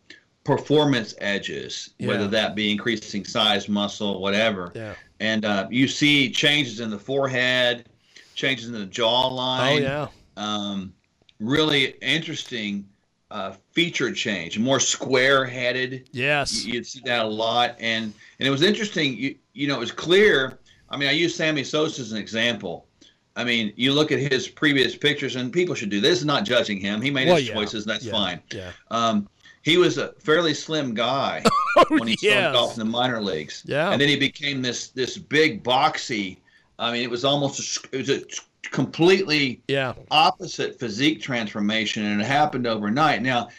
B: performance edges, whether that be increasing size, muscle, whatever. And uh, you see changes in the forehead, changes in the jawline.
A: Oh yeah.
B: Um, really interesting uh, feature change, more square-headed.
A: Yes.
B: You- You'd see that a lot, and and it was interesting. You you know, it was clear. I mean, I use Sammy Sosa as an example. I mean, you look at his previous pictures, and people should do this. Not judging him. He made
A: Well,
B: his
A: yeah.
B: choices, and that's
A: Yeah.
B: fine.
A: Yeah.
B: Um, he was a fairly slim guy oh, when he
A: yes.
B: started off in the minor leagues.
A: Yeah.
B: And then he became this this big boxy. I mean, it was almost a, it was a completely
A: Yeah.
B: opposite physique transformation, and it happened overnight. Now,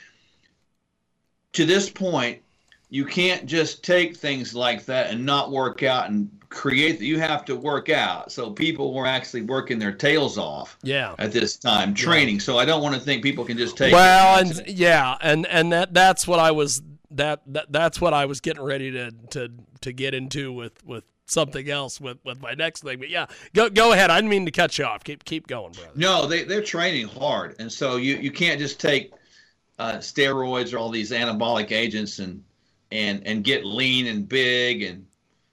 B: to this point, you can't just take things like that and not work out and create. that You have to work out. So people were actually working their tails off
A: Yeah.
B: at this time, training. So I don't want to think people can just take.
A: Well, and yeah, and and that that's what I was that, that that's what I was getting ready to to to get into with with something else with with my next thing. But yeah, go go ahead. I didn't mean to cut you off. Keep keep going, brother.
B: No, they they're training hard, and so you you can't just take uh, steroids or all these anabolic agents and and and get lean and big and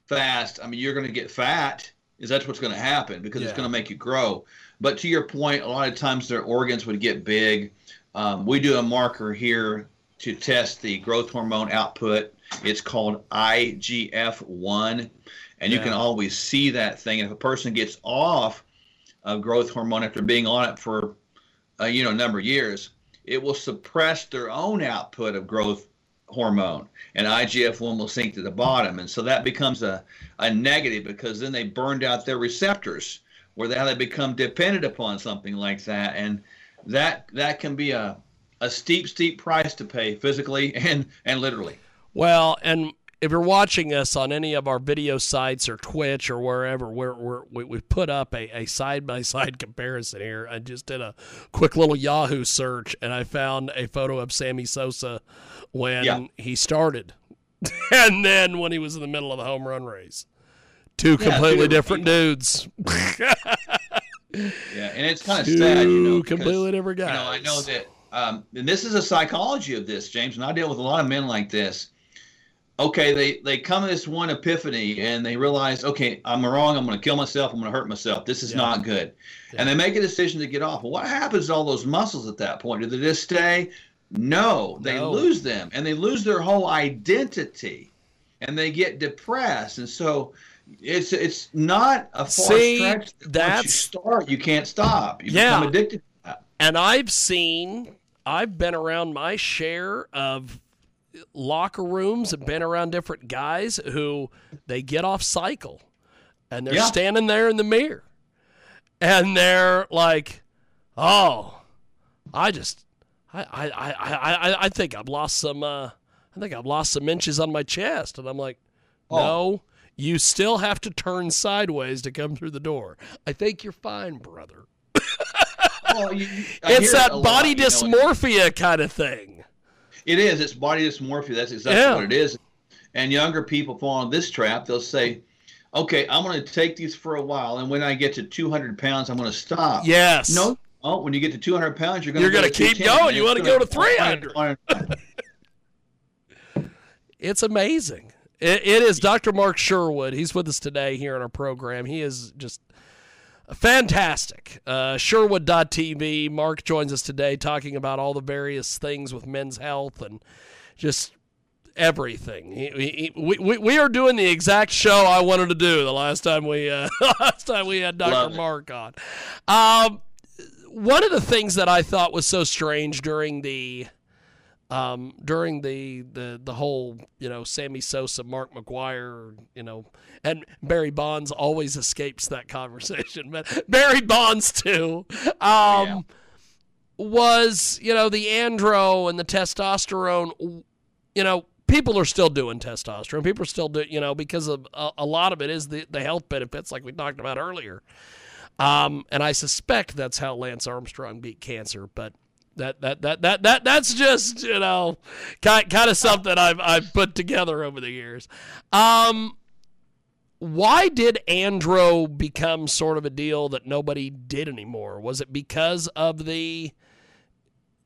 B: fast. I mean, you're going to get fat. Is that's what's going to happen because
A: Yeah.
B: it's going to make you grow. But to your point, a lot of times their organs would get big. Um, we do a marker here to test the growth hormone output. It's called IGF-1, and you can always see that thing. And if a person gets off of growth hormone after being on it for uh, you know a number of years, it will suppress their own output of growth hormone, and IGF-1 will sink to the bottom, and so that becomes a, a negative because then they burned out their receptors, where now they become dependent upon something like that, and that that can be a a steep steep price to pay physically and and literally.
A: Well, and if you're watching us on any of our video sites or Twitch or wherever, we're, we're, we we put up a, a side-by-side comparison here. I just did a quick little Yahoo search, and I found a photo of Sammy Sosa when
B: Yeah.
A: he started, and then when he was in the middle of the home run race. Two
B: Yeah,
A: completely
B: two
A: different
B: different
A: dudes.
B: Yeah, and it's kind of
A: Two
B: sad, you know. because-
A: completely different guys.
B: You know, I know that, um, and this is a psychology of this, James, and I deal with a lot of men like this. Okay, they they come to this one epiphany and they realize, okay, I'm wrong. I'm going to kill myself. I'm going to hurt myself. This is
A: Yeah.
B: not good, and they make a decision to get off. Well, what happens to all those muscles at that point? Do they just stay? No, they
A: No.
B: lose them, and they lose their whole identity, and they get depressed, and so. It's it's not a far
A: See,
B: stretch. that Once you
A: that's-
B: start, you can't stop. You
A: Yeah.
B: become addicted to that.
A: And I've seen, I've been around my share of locker rooms and been around different guys who they get off cycle and they're
B: Yeah.
A: standing there in the mirror and they're like, oh, I just, I, I, I, I, I think I've lost some, uh, I think I've lost some inches on my chest. And I'm like,
B: Oh.
A: no, you still have to turn sideways to come through the door. I think you're fine, brother.
B: Well, you-
A: It's
B: hear it
A: that
B: lot,
A: body
B: you know,
A: dysmorphia kind of thing.
B: It is. It's body dysmorphia. That's exactly
A: Yeah.
B: what it is. And younger people fall into this trap. They'll say, "Okay, I'm going to take these for a while, and when I get to 200 pounds, I'm going to stop."
A: Yes.
B: No. Oh, when you get to 200 pounds, you're going
A: You're
B: to
A: gonna keep going. You wanna go to 300. It's amazing. It, it is Dr. Mark Sherwood. He's with us today here on our program. He is just fantastic. Uh, Sherwood.tv. Mark joins us today talking about all the various things with men's health and just everything. He, he, we, we, we are doing the exact show I wanted to do the last time we uh, last time we had
B: Love
A: Dr.
B: it.
A: Mark on. Um, one of the things that I thought was so strange during the um, during the, the the whole you know Sammy Sosa, Mark McGwire, you know, and Barry Bonds always escapes that conversation, but Barry Bonds too. Um, yeah. Was you know the andro and the testosterone, you know people are still doing testosterone. People are still doing, you know, because of a, a, lot of it is the, the health benefits, like we talked about earlier. Um, and I suspect that's how Lance Armstrong beat cancer, but that that that that that that's just you know kind kind of something I've I've put together over the years. Um, why did Andro become sort of a deal that nobody did anymore? Was it because of the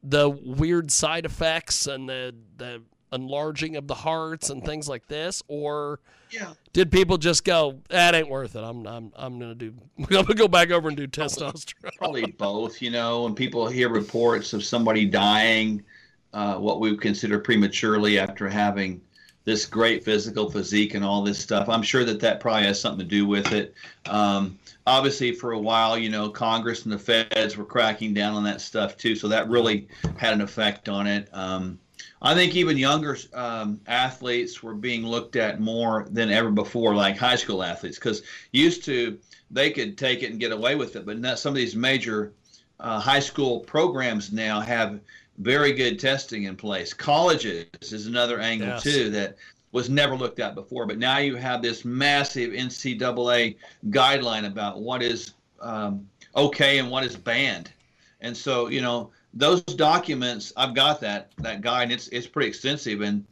A: the weird side effects and the the enlarging of the hearts and things like this, or
B: yeah.
A: did people just go, "That ain't worth it. I'm I'm I'm gonna do. I'm gonna go back over and do testosterone."
B: Probably both. You know, when people hear reports of somebody dying, uh, what we would consider prematurely after having this great physical physique and all this stuff, I'm sure that that probably has something to do with it. Um, obviously, for a while, you know, Congress and the feds were cracking down on that stuff too, so that really had an effect on it. Um, I think even younger um, athletes were being looked at more than ever before, like high school athletes, because used to they could take it and get away with it, but now some of these major uh, high school programs now have very good testing in place. Colleges is another angle yes. too that was never looked at before, but now you have this massive NCAA guideline about what is um, okay and what is banned, and so you know those documents, I've got that that guide, and it's it's pretty extensive, and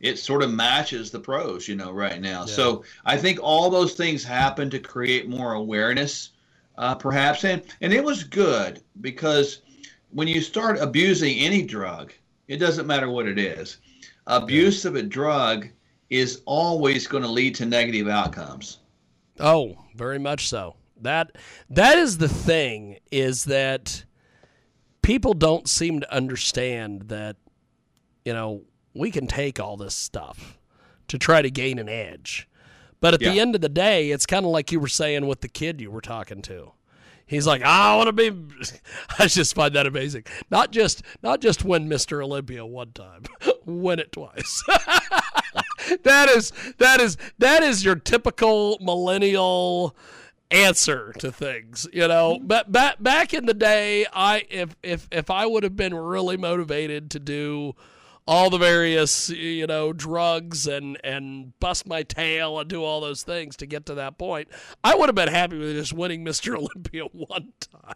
B: it sort of matches the pros, you know, right now. Yeah. So I think all those things happen to create more awareness, uh, perhaps, and and it was good because when you start abusing any drug, it doesn't matter what it is, abuse yeah. of a drug is always going to lead to negative outcomes.
A: Oh, very much so. That that is the thing is that people don't seem to understand that, you know, we can take all this stuff to try to gain an edge. But at yeah. the end of the day, it's kind of like you were saying with the kid you were talking to. He's like, I want to be. I just find that amazing. Not just not just win Mr. Olympia one time, win it twice. that is that is that is your typical millennial answer to things you know mm-hmm. but back back in the day i if if if i would have been really motivated to do all the various you know drugs and and bust my tail and do all those things to get to that point i would have been happy with just winning mr olympia one time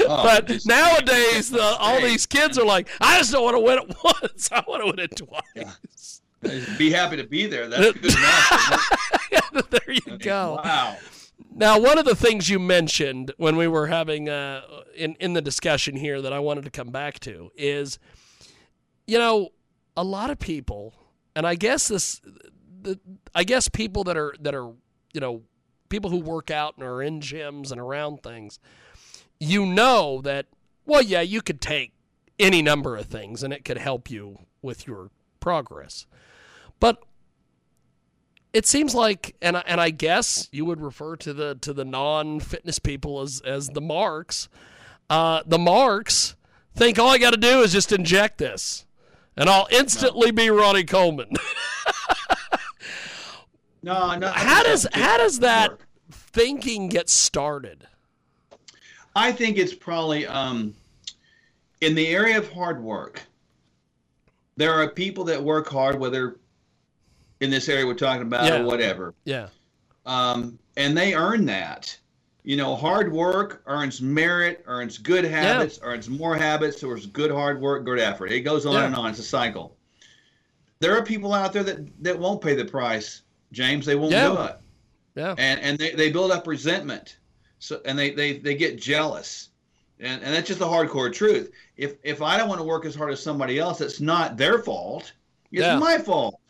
A: Oh, but nowadays, the, all these kids are like, I just don't want to win it once. I want to win it twice.
B: Yeah. Be happy to be there. That's good enough.
A: there you go.
B: Wow.
A: Now, one of the things you mentioned when we were having uh, in in the discussion here that I wanted to come back to is, you know, a lot of people, and I guess this, the, I guess people that are that are, you know, people who work out and are in gyms and around things, you know that, well, yeah, you could take any number of things and it could help you with your progress, but it seems like, and I, and I guess you would refer to the to the non-fitness people as as the marks. Uh, the marks think all I got to do is just inject this, and I'll instantly be Ronnie Coleman.
B: no, no.
A: How does how does that work. thinking get started?
B: I think it's probably um, in the area of hard work. There are people that work hard, whether in this area we're talking about yeah. or whatever.
A: Yeah.
B: Um, and they earn that. You know, hard work earns merit, earns good habits, yeah. earns more habits, or good hard work, good effort. It goes on yeah. and on. It's a cycle. There are people out there that, that won't pay the price, James. They won't
A: yeah.
B: do it.
A: Yeah.
B: And and they, they build up resentment. So and they, they, they get jealous. And and that's just the hardcore truth. If if I don't want to work as hard as somebody else, it's not their fault. It's my fault.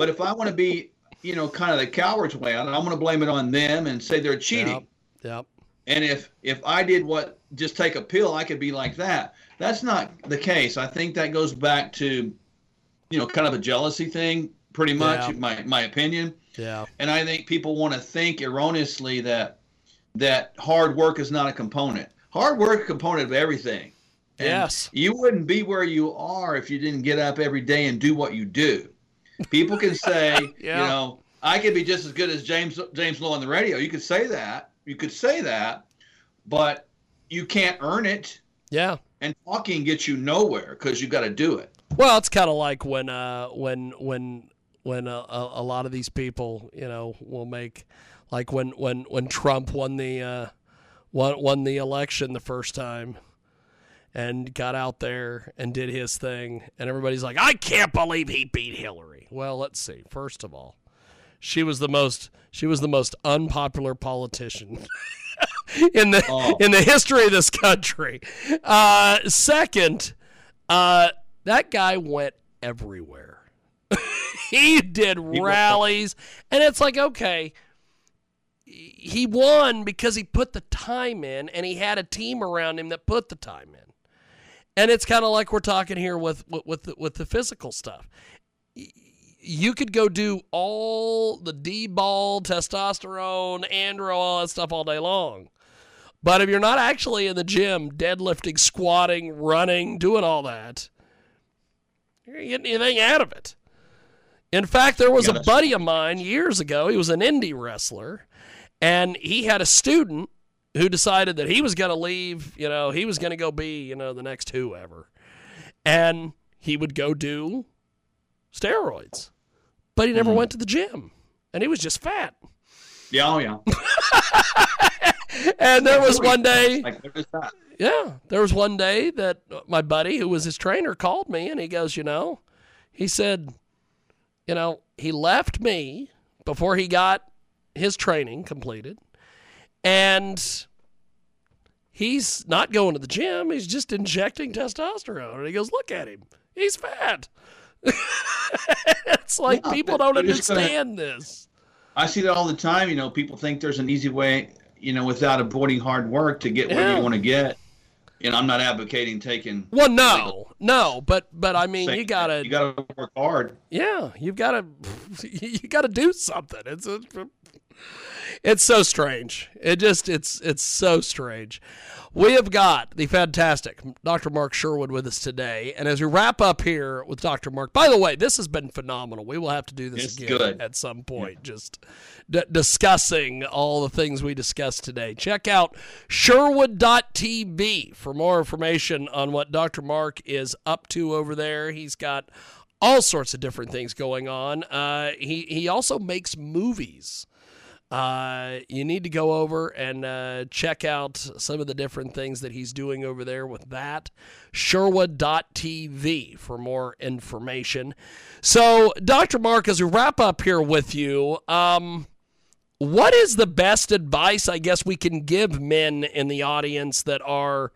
B: But if I want to be, you know, kind of the coward's way out, I'm going to blame it on them and say they're cheating.
A: Yep. yep.
B: And if if I did what just take a pill, I could be like that. That's not the case. I think that goes back to, you know, kind of a jealousy thing, pretty much, yeah. my my opinion.
A: Yeah.
B: And I think people want to think erroneously that that hard work is not a component. hard work component of everything. And
A: Yes.
B: You wouldn't be where you are if you didn't get up every day and do what you do. People can say,
A: Yeah.
B: you know, I could be just as good as James James Lowe on the radio. You could say that. You could say that, but you can't earn it.
A: Yeah.
B: And talking gets you nowhere because you got to do it.
A: Well, it's kind of like when uh, when when when a, a lot of these people, you know, will make like when when when Trump won the uh, won won the election the first time and got out there and did his thing, and everybody's like, "I can't believe he beat Hillary." Well, let's see. First of all, she was the most she was the most unpopular politician in the
B: Oh.
A: in the history of this country. Uh, second, uh, that guy went everywhere. he did rallies, and it's like okay. He won because he put the time in, and he had a team around him that put the time in. And it's kind of like we're talking here with with with the, with the physical stuff you could go do all the D-bol, testosterone, andro, all that stuff all day long. But if you're not actually in the gym, deadlifting, squatting, running, doing all that, you're not getting anything out of it. In fact, there was a buddy of mine years ago. He was an indie wrestler, and he had a student who decided that he was going to leave. You know, he was going to go be you know the next whoever, and he would go do steroids, but he never mm-hmm. went to the gym, and he was just fat.
B: Yeah, oh yeah.
A: And there was one day,
B: Like what is that?
A: yeah, there was one day that my buddy, who was his trainer, called me, and he goes, you know, he said, you know, he left me before he got his training completed, and he's not going to the gym. He's just injecting testosterone, and he goes, look at him, he's fat. it's like
B: Yeah,
A: people don't
B: you're gonna-
A: understand this.
B: I see that all the time. You know, people think there's an easy way, you know, without avoiding hard work to get where
A: Yeah.
B: you want to get. You know, I'm not advocating taking.
A: Well, no, no, but but I mean, you gotta,
B: You gotta work hard.
A: yeah, you've gotta, you gotta do something. It's a, it's so strange. It just, it's it's so strange. We have got the fantastic Dr. Mark Sherwood with us today, and as we wrap up here with Dr. Mark, by the way, this has been phenomenal. We will have to do this
B: It's
A: again
B: good.
A: at some point, just d- discussing all the things we discussed today. Check out Sherwood.tv for more information on what Dr. Mark is up to over there. He's got all sorts of different things going on. Uh, he he also makes movies. Uh, you need to go over and uh, check out some of the different things that he's doing over there with that. Sherwood.tv for more information. So, Dr. Mark, as we wrap up here with you, um, what is the best advice I guess we can give men in the audience that are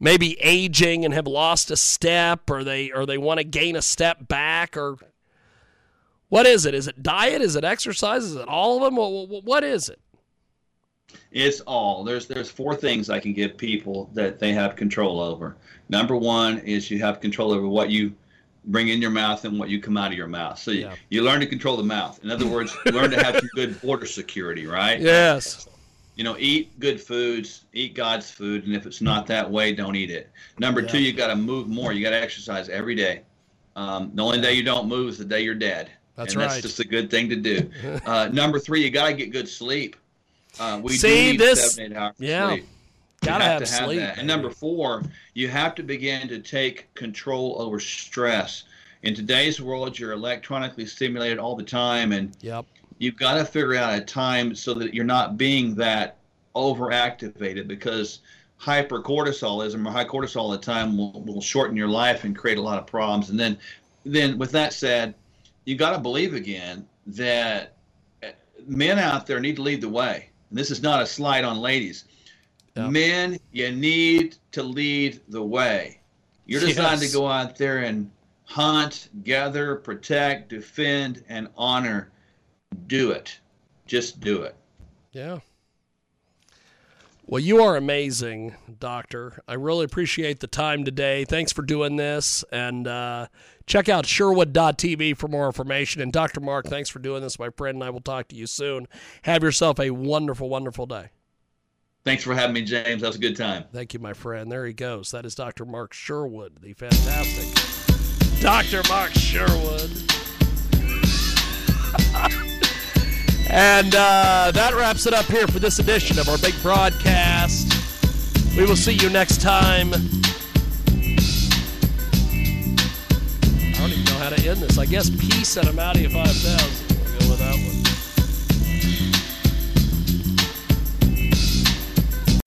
A: maybe aging and have lost a step or they or they want to gain a step back or what is it? Is it diet? Is it exercise? Is it all of them? What, what, what is it?
B: It's all there's there's four things I can give people that they have control over. Number one is you have control over what you bring in your mouth and what you come out of your mouth. So you,
A: Yeah.
B: you learn to control the mouth. In other words, learn to have some good border security, right?
A: Yes.
B: You know, eat good foods, eat God's food, and if it's not that way, don't eat it. Number two,
A: Yeah.
B: you got to move more. You got to exercise every day. Um, the only day you don't move is the day you're dead.
A: That's
B: and
A: right.
B: That's just a good thing to do. Uh, number three, you got to get good sleep. Uh, we
A: See,
B: do need
A: this-
B: seven, eight hours of
A: yeah.
B: sleep.
A: Gotta have
B: to
A: sleep,
B: that. And number four, you have to begin to take control over stress. In today's world, you're electronically stimulated all the time, and
A: Yep.
B: you've got to figure out a time so that you're not being that overactivated because hypercortisolism or high cortisol all the time will, will shorten your life and create a lot of problems. And then, then with that said, you got to believe again that uh, men out there need to lead the way. And this is not a slight on ladies.
A: Yeah.
B: Men, you need to lead the way. You're designed
A: Yes.
B: to go out there and hunt, gather, protect, defend, and honor. Do it. Just do it.
A: Yeah. Well, you are amazing, Doctor. I really appreciate the time today. Thanks for doing this. And uh, check out Sherwood.tv for more information. And Dr. Mark, thanks for doing this, my friend. And I will talk to you soon. Have yourself a wonderful, wonderful day.
B: Thanks for having me, James. That was a good time.
A: Thank you, my friend. There he goes. That is Dr. Mark Sherwood, the fantastic Dr. Mark Sherwood. and uh, that wraps it up here for this edition of our big broadcast. We will see you next time. How to end this. I guess peace and I'm out of you 5,000. We'll go with that one.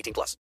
C: 18 plus.